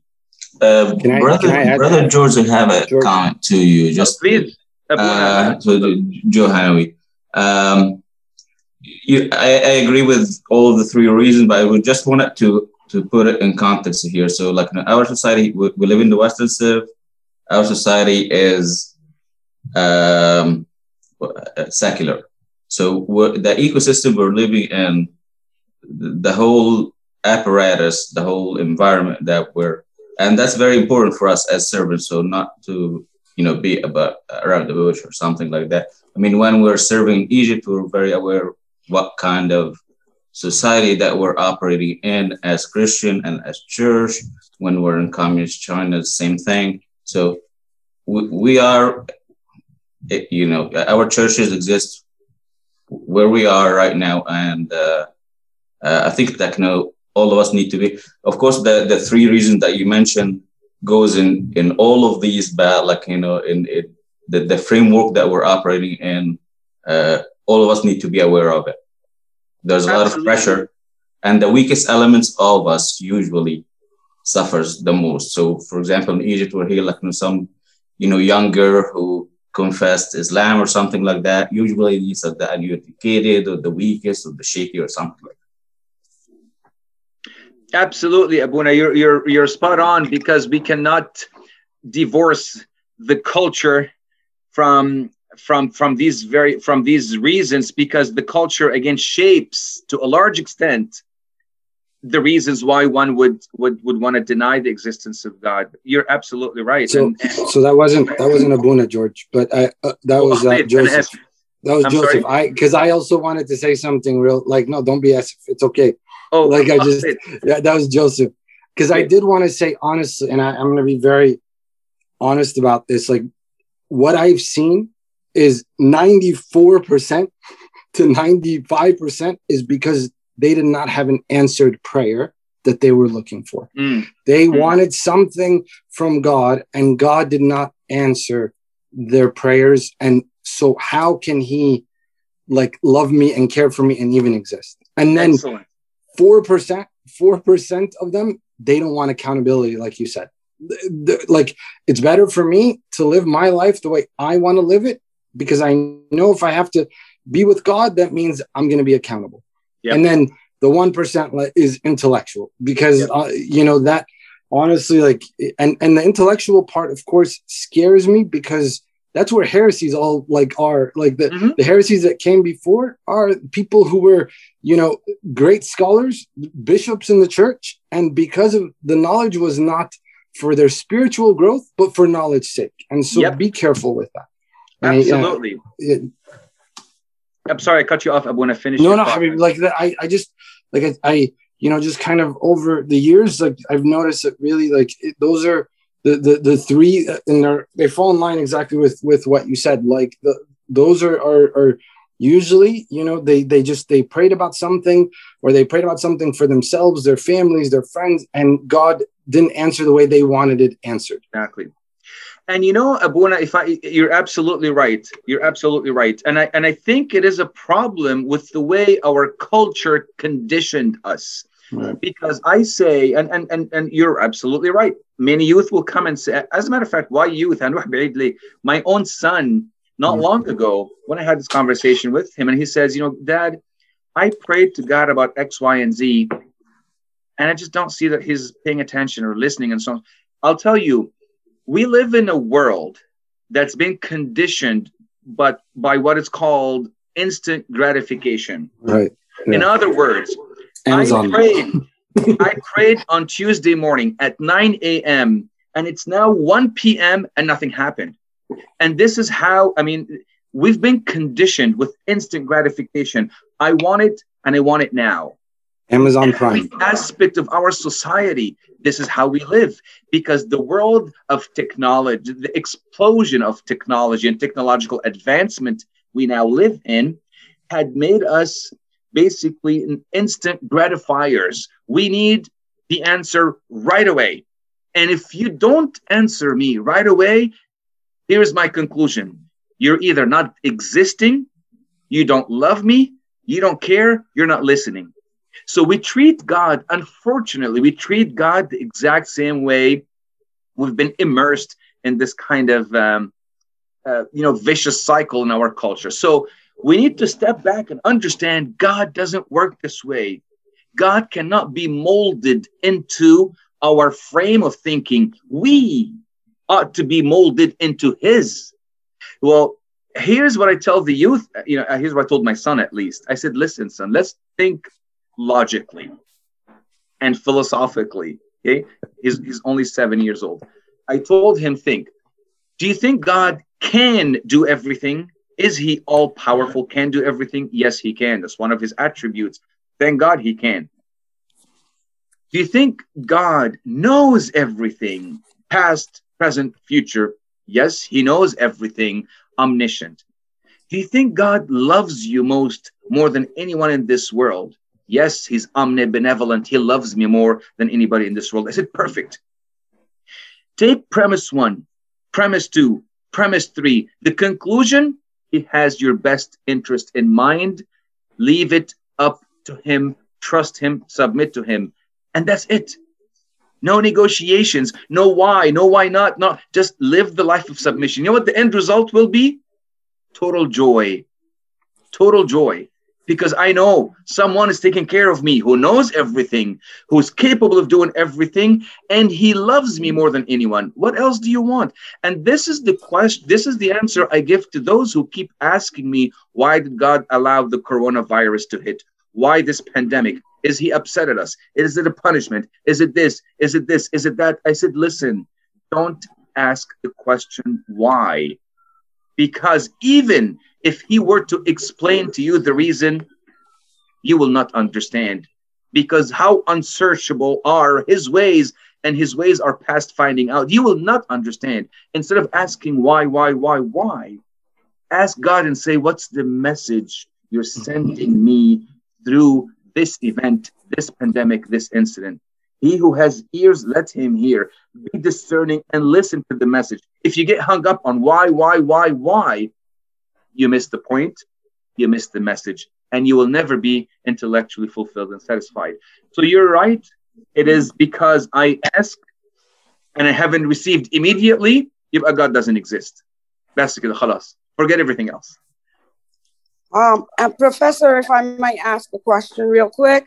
Uh, I, brother, brother George, I have a George. comment to you. Just please, uh, to Joe Hanawi. Um, you, I, I, agree with all of the three reasons, but I would just wanted to to put it in context here. So, like in our society, we, we live in the Western Civ. Our society is um, secular. So, the ecosystem we're living in, the whole apparatus, the whole environment that we're, and that's very important for us as servants. So, not to you know be about around the bush or something like that. I mean, when we're serving Egypt, we're very aware what kind of society that we're operating in as Christian and as church. When we're in communist China, same thing. So we, we are, you know, our churches exist where we are right now, and uh, uh, I think that know all of us need to be. Of course, the the three reasons that you mentioned goes in in all of these, but like you know, in it, the the framework that we're operating in. Uh, all of us need to be aware of it. There's a Absolutely. lot of pressure, and the weakest elements of us usually suffers the most. So, for example, in Egypt, we're here like you know, some, you know, younger who confessed Islam or something like that. Usually, these are the uneducated or the weakest or the shaky or something like that. Absolutely, Abuna, you're you're you're spot on because we cannot divorce the culture from from from these very from these reasons because the culture again shapes to a large extent the reasons why one would would would want to deny the existence of God. You're absolutely right. So, and, so that wasn't that wasn't Abuna George, but I uh, that was uh, Joseph. That was I'm Joseph. Sorry? I because I also wanted to say something real like no, don't be as if it's okay. Oh, like I just yeah, that was Joseph because I did want to say honestly, and I, I'm going to be very honest about this. Like what I've seen is 94% to 95% is because they did not have an answered prayer that they were looking for. Mm. They mm. wanted something from God, and God did not answer their prayers. And so, how can He like love me and care for me and even exist? And then four percent, four percent of them, they don't want accountability, like you said. Like it's better for me to live my life the way I want to live it because I know if I have to be with God, that means I'm going to be accountable. Yep. And then the 1% is intellectual because, yep. uh, you know, that honestly, like, and, and the intellectual part, of course, scares me because that's where heresies all like are like the, mm-hmm. the heresies that came before are people who were you know great scholars bishops in the church and because of the knowledge was not for their spiritual growth but for knowledge sake and so yep. be careful with that Absolutely. I, uh, I'm sorry, I cut you off. I want to finish. No, no. I mean, like that. I, I just like I, I, you know, just kind of over the years, like I've noticed that really, like it, those are the the the three, uh, and they they fall in line exactly with with what you said. Like the those are are are usually, you know, they they just they prayed about something, or they prayed about something for themselves, their families, their friends, and God didn't answer the way they wanted it answered. Exactly. And you know, Abuna, if I, you're absolutely right. You're absolutely right. And I and I think it is a problem with the way our culture conditioned us. Right. Because I say, and, and and and you're absolutely right. Many youth will come and say, as a matter of fact, why youth? And my own son, not mm-hmm. long ago, when I had this conversation with him, and he says, you know, Dad, I prayed to God about X, Y, and Z, and I just don't see that he's paying attention or listening and so on. I'll tell you, we live in a world that's been conditioned but by what is called instant gratification. Right. Yeah. In other words, Amazon. I prayed, I prayed on Tuesday morning at 9 a.m. and it's now 1 p.m. and nothing happened. And this is how, I mean, we've been conditioned with instant gratification. I want it and I want it now. Amazon Prime. Aspect of our society, this is how we live because the world of technology, the explosion of technology and technological advancement we now live in, had made us basically instant gratifiers. We need the answer right away. And if you don't answer me right away, here's my conclusion You're either not existing, you don't love me, you don't care, you're not listening. So we treat God, unfortunately, we treat God the exact same way we've been immersed in this kind of um, uh, you know vicious cycle in our culture. So we need to step back and understand God doesn't work this way. God cannot be molded into our frame of thinking. We ought to be molded into His. Well, here's what I tell the youth. You know, here's what I told my son at least. I said, listen, son, let's think logically and philosophically. Okay. He's, he's only seven years old. I told him, think, do you think God can do everything? Is he all powerful, can do everything? Yes, he can. That's one of his attributes. Thank God he can. Do you think God knows everything, past, present, future? Yes, he knows everything, omniscient. Do you think God loves you most more than anyone in this world? Yes, he's omnibenevolent. He loves me more than anybody in this world. I said, perfect. Take premise one, premise two, premise three. The conclusion, he has your best interest in mind. Leave it up to him. Trust him. Submit to him. And that's it. No negotiations. No why. No why not. not just live the life of submission. You know what the end result will be? Total joy. Total joy because I know someone is taking care of me who knows everything, who's capable of doing everything, and he loves me more than anyone. What else do you want? And this is the question, this is the answer I give to those who keep asking me, why did God allow the coronavirus to hit? Why this pandemic? Is he upset at us? Is it a punishment? Is it this? Is it this? Is it that? I said, listen, don't ask the question why. Because even if he were to explain to you the reason, you will not understand. Because how unsearchable are his ways, and his ways are past finding out. You will not understand. Instead of asking why, why, why, why, ask God and say, What's the message you're sending me through this event, this pandemic, this incident? He who has ears, let him hear. Be discerning and listen to the message. If you get hung up on why, why, why, why, you miss the point, you miss the message, and you will never be intellectually fulfilled and satisfied. So you're right. It is because I ask and I haven't received immediately, if God doesn't exist. Basically, khalas. Forget everything else. Um, and Professor, if I might ask a question real quick.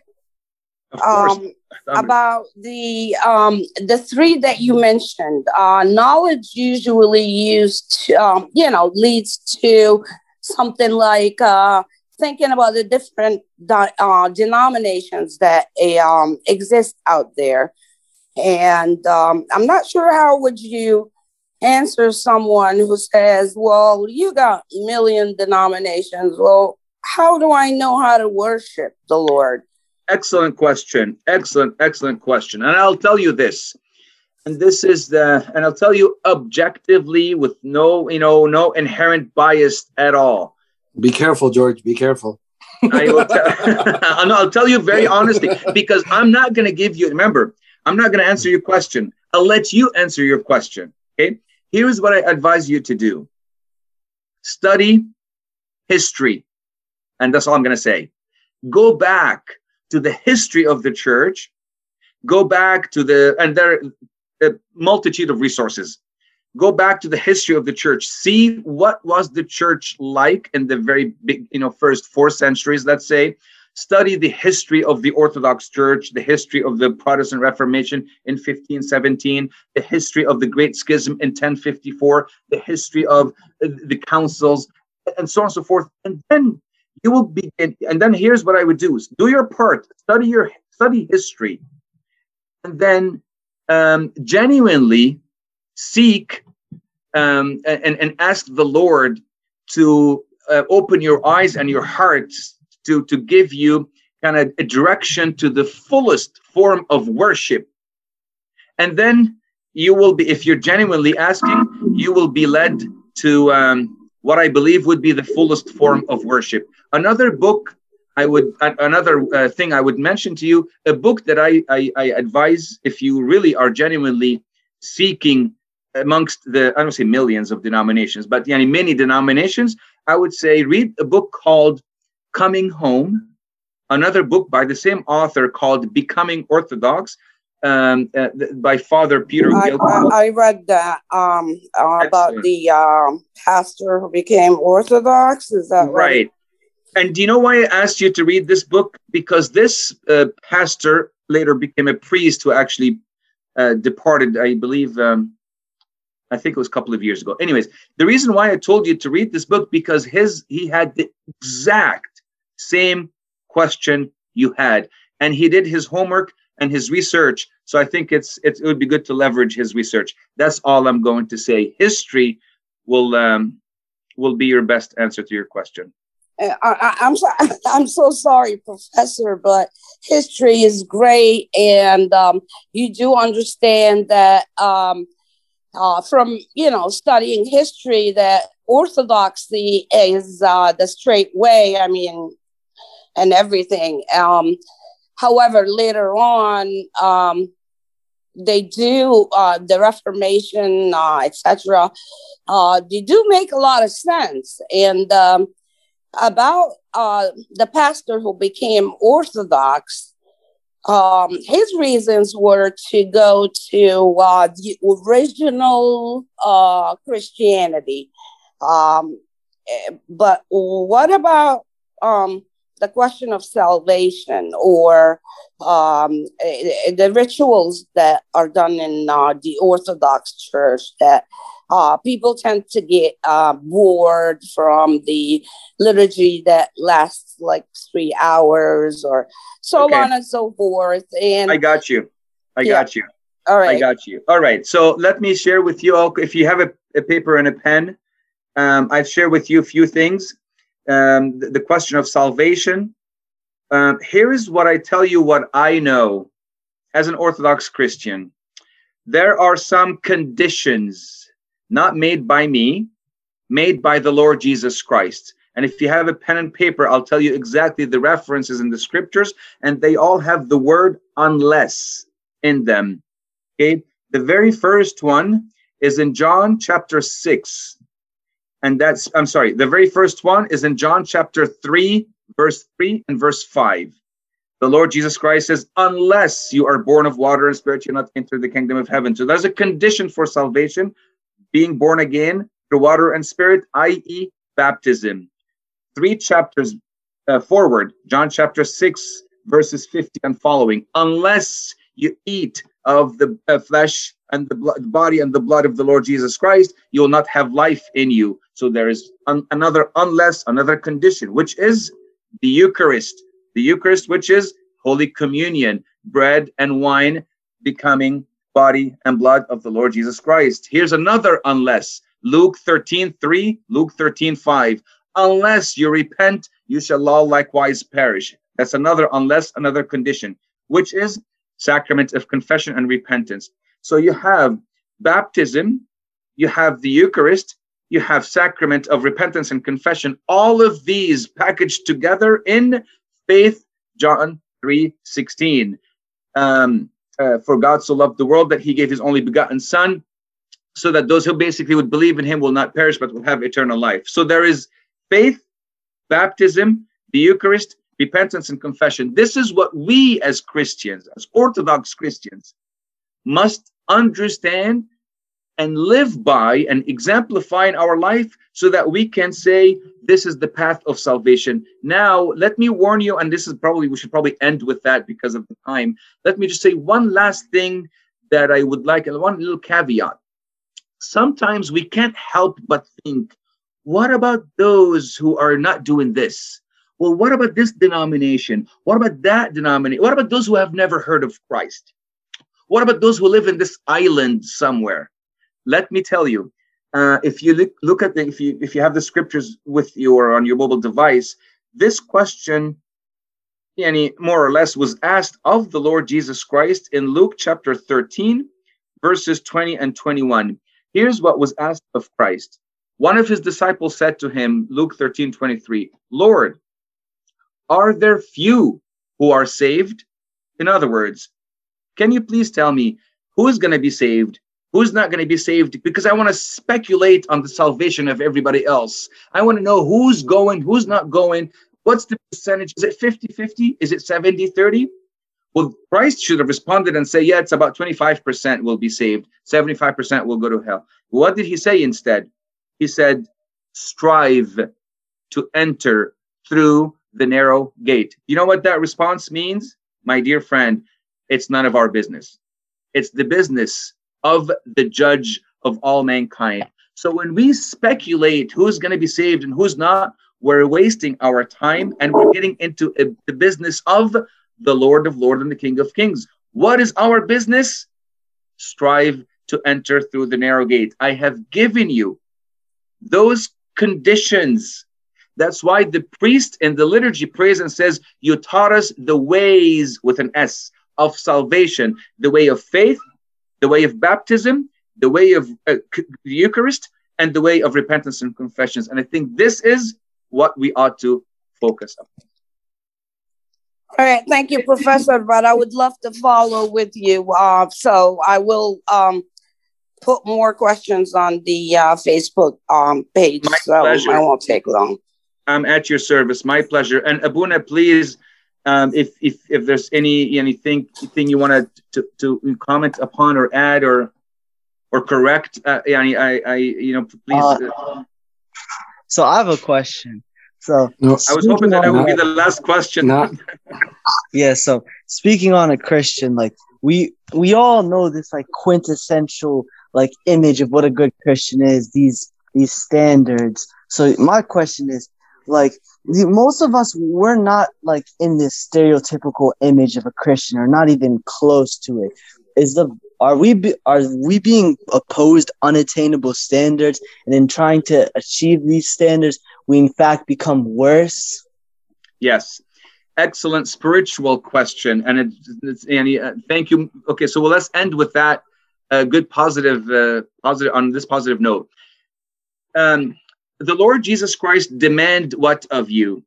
Um, about the um, the three that you mentioned, uh, knowledge usually used, to, um, you know, leads to something like uh, thinking about the different uh, denominations that um, exist out there. And um, I'm not sure how would you answer someone who says, well, you got million denominations. Well, how do I know how to worship the Lord? Excellent question. Excellent, excellent question. And I'll tell you this. And this is the, and I'll tell you objectively with no, you know, no inherent bias at all. Be careful, George. Be careful. I will tell, I'll tell you very honestly because I'm not going to give you. Remember, I'm not going to answer your question. I'll let you answer your question. Okay. Here's what I advise you to do: study history, and that's all I'm going to say. Go back to the history of the church. Go back to the and there are a multitude of resources go back to the history of the church see what was the church like in the very big you know first four centuries let's say study the history of the orthodox church the history of the protestant reformation in 1517 the history of the great schism in 1054 the history of the councils and so on and so forth. And then you will begin and then here's what i would do is do your part study your study history and then um, genuinely seek um, and, and ask the Lord to uh, open your eyes and your hearts to, to give you kind of a direction to the fullest form of worship. And then you will be, if you're genuinely asking, you will be led to um, what I believe would be the fullest form of worship. Another book I would, another uh, thing I would mention to you, a book that I, I, I advise if you really are genuinely seeking amongst the I don't say millions of denominations, but yani many denominations, I would say read a book called Coming Home, another book by the same author called Becoming Orthodox, um, uh, by Father Peter. I, I, I read that um, uh, about the um, pastor who became Orthodox. Is that right? right? And do you know why I asked you to read this book? Because this uh, pastor later became a priest who actually uh, departed, I believe. Um, I think it was a couple of years ago. Anyways, the reason why I told you to read this book because his he had the exact same question you had, and he did his homework and his research. So I think it's, it's it would be good to leverage his research. That's all I'm going to say. History will um, will be your best answer to your question. Uh, I, am so, I'm so sorry, Professor, but history is great, and um, you do understand that um, uh, from you know studying history that orthodoxy is uh, the straight way. I mean, and everything. Um, however, later on, um, they do uh, the Reformation, uh, etc. Uh, they do make a lot of sense, and um, about uh, the pastor who became Orthodox um, his reasons were to go to uh, the original uh, Christianity. Um, eh, but what about um, the question of salvation or um, eh, the rituals that are done in uh, the Orthodox Church that uh, people tend to get uh, bored from the liturgy that lasts like three hours or so okay. on and so forth. And I got you. I yeah. got you. All right. I got you. All right. So let me share with you all, if you have a, a paper and a pen, um, I've shared with you a few things. Um, the, question of salvation. Um, here is what I tell you what I know as an Orthodox Christian. There are some conditions not made by me, made by the Lord Jesus Christ. And if you have a pen and paper, I'll tell you exactly the references in the scriptures, and they all have the word unless in them. Okay. The very first one is in John chapter 6. And that's, I'm sorry, the very first one is in John chapter 3, verse 3 and verse 5. The Lord Jesus Christ says, Unless you are born of water and spirit, you'll not enter the kingdom of heaven. So there's a condition for salvation being born again through water and spirit, i.e., baptism. Three chapters uh, forward, John chapter 6, verses 50 and following. Unless you eat of the uh, flesh and the, the body and the blood of the Lord Jesus Christ, you will not have life in you. So there is un- another unless, another condition, which is the Eucharist. The Eucharist, which is Holy Communion, bread and wine becoming body and blood of the Lord Jesus Christ. Here's another unless. Luke 13, 3, Luke 13, 5. Unless you repent, you shall all likewise perish. That's another unless, another condition, which is sacrament of confession and repentance. So you have baptism, you have the Eucharist, you have sacrament of repentance and confession. All of these packaged together in faith, John 3, 16. Um, uh, for God so loved the world that he gave his only begotten son so that those who basically would believe in him will not perish but will have eternal life. So there is faith, baptism, the Eucharist, repentance, and confession. This is what we as Christians, as Orthodox Christians, must understand and live by and exemplify in our life so that we can say this is the path of salvation. Now let me warn you and this is probably we should probably end with that because of the time. Let me just say one last thing that i would like and one little caveat. Sometimes we can't help but think what about those who are not doing this? Well what about this denomination? What about that denomination? What about those who have never heard of christ what about those who live in this island somewhere let me tell you, uh, if you look, look at the, if you if you have the scriptures with you or on your mobile device, this question, any more or less, was asked of the Lord Jesus Christ in Luke chapter 13, verses 20 and 21. Here's what was asked of Christ. One of his disciples said to him, Luke 13, 23, Lord, are there few who are saved? In other words, can you please tell me who is going to be saved who's not going to be saved because I want to speculate on the salvation of everybody else. I want to know who's going, who's not going. What's the percentage? Is it 50 50? Is it 70 30? Well, Christ should have responded and say, yeah, it's about 25% will be saved, 75% will go to hell. What did he say instead? He said, strive to enter through the narrow gate. You know what that response means? My dear friend, it's none of our business. It's the business of the judge of all mankind. So when we speculate who's going to be saved and who's not, we're wasting our time and we're getting into a, the business of the Lord of Lords and the King of Kings. What is our business? Strive to enter through the narrow gate. I have given you those conditions. That's why the priest in the liturgy prays and says, You taught us the ways with an S of salvation, the way of faith, the way of baptism, the way of uh, the Eucharist, and the way of repentance and confessions. And I think this is what we ought to focus on. All right, thank you, Professor. But I would love to follow with you. Uh, so I will um, put more questions on the uh, Facebook um, page. My so pleasure. I won't take long. I'm at your service. My pleasure. And Abuna, please um, if if if there's any anything thing you want to to comment upon or add or or correct, uh, I, I, I you know please. Uh, uh, so I have a question. So no, I was hoping that that would be the last question. Not, yeah. So speaking on a Christian, like we we all know this like quintessential like image of what a good Christian is. These these standards. So my question is, like most of us we're not like in this stereotypical image of a christian or not even close to it. Is the are we be, are we being opposed unattainable standards? And in trying to achieve these standards we in fact become worse? Yes. Excellent spiritual question. And it's, it's Annie, uh, thank you. Okay so well let's end with that uh, good positive uh, positive on this positive note. Um the Lord Jesus Christ demand what of you?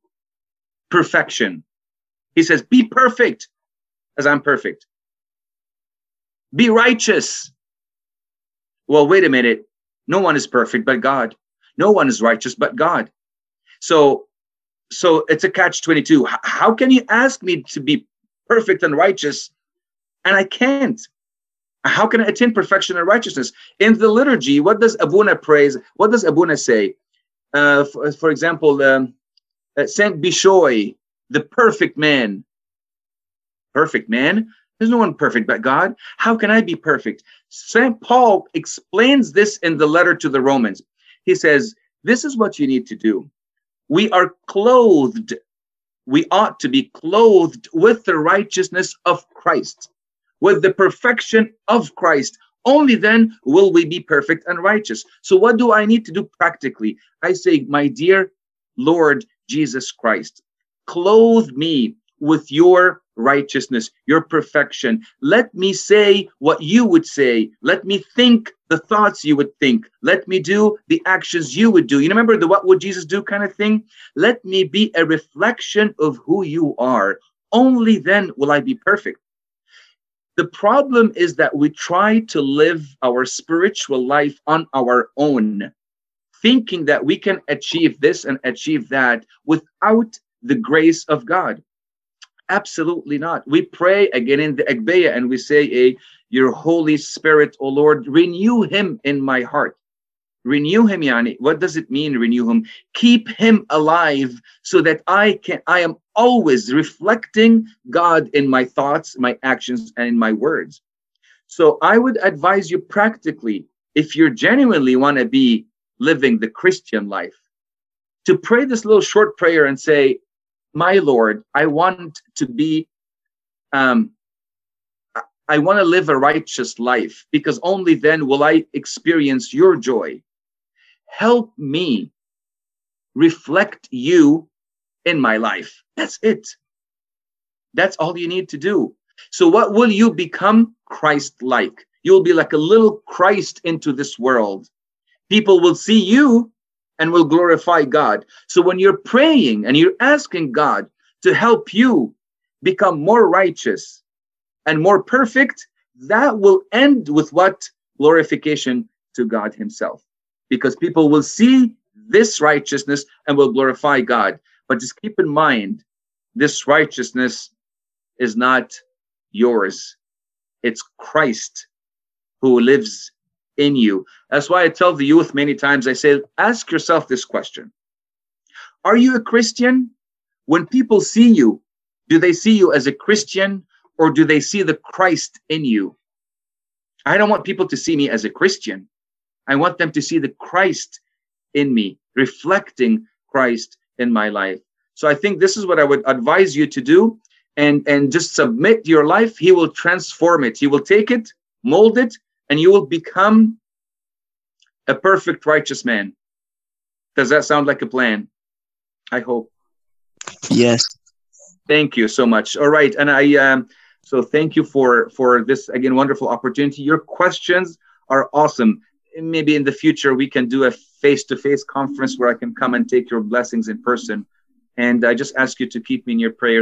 Perfection. He says, be perfect as I'm perfect. Be righteous. Well, wait a minute. No one is perfect but God. No one is righteous but God. So, so it's a catch 22. How can you ask me to be perfect and righteous and I can't? How can I attain perfection and righteousness? In the liturgy, what does Abuna praise? What does Abuna say? Uh, for, for, example, um, uh, Saint Bishoy, the perfect man. Perfect man? There's no one perfect but God. How can I be perfect? St. Paul explains this in the letter to the Romans. He says, This is what you need to do. We are clothed, we ought to be clothed with the righteousness of Christ, with the perfection of Christ. Only then will we be perfect and righteous. So, what do I need to do practically? I say, My dear Lord Jesus Christ, clothe me with your righteousness, your perfection. Let me say what you would say. Let me think the thoughts you would think. Let me do the actions you would do. You remember the what would Jesus do kind of thing? Let me be a reflection of who you are. Only then will I be perfect. The problem is that we try to live our spiritual life on our own, thinking that we can achieve this and achieve that without the grace of God. Absolutely not. We pray again in the Agpeya and we say, a, Your Holy Spirit, O Lord, renew him in my heart. Renew him, Yani. What does it mean, renew him? Keep him alive so that I can I am always reflecting God in my thoughts, my actions, and in my words. So I would advise you practically, if you genuinely want to be living the Christian life, to pray this little short prayer and say, My Lord, I want to be um, I want to live a righteous life because only then will I experience your joy help me reflect you in my life. That's it. That's all you need to do. So, what will you become? Christ like. You'll be like a little Christ into this world. People will see you and will glorify God. So, when you're praying and you're asking God to help you become more righteous and more perfect, that will end with what glorification to God Himself. Because people will see this righteousness and will glorify God. But just keep in mind, this righteousness is not yours, it's Christ who lives in you. That's why I tell the youth many times I say, ask yourself this question Are you a Christian? When people see you, do they see you as a Christian or do they see the Christ in you? I don't want people to see me as a Christian. I want them to see the Christ in me, reflecting Christ in my life. So I think this is what I would advise you to do and, and just submit your life. He will transform it. He will take it, mold it, and you will become a perfect righteous man. Does that sound like a plan? I hope. Yes. Thank you so much. All right, and I um, so thank you for for this again wonderful opportunity. Your questions are awesome. Maybe in the future we can do a face-to-face conference where I can come and take your blessings in person. And I just ask you to keep me in your prayers.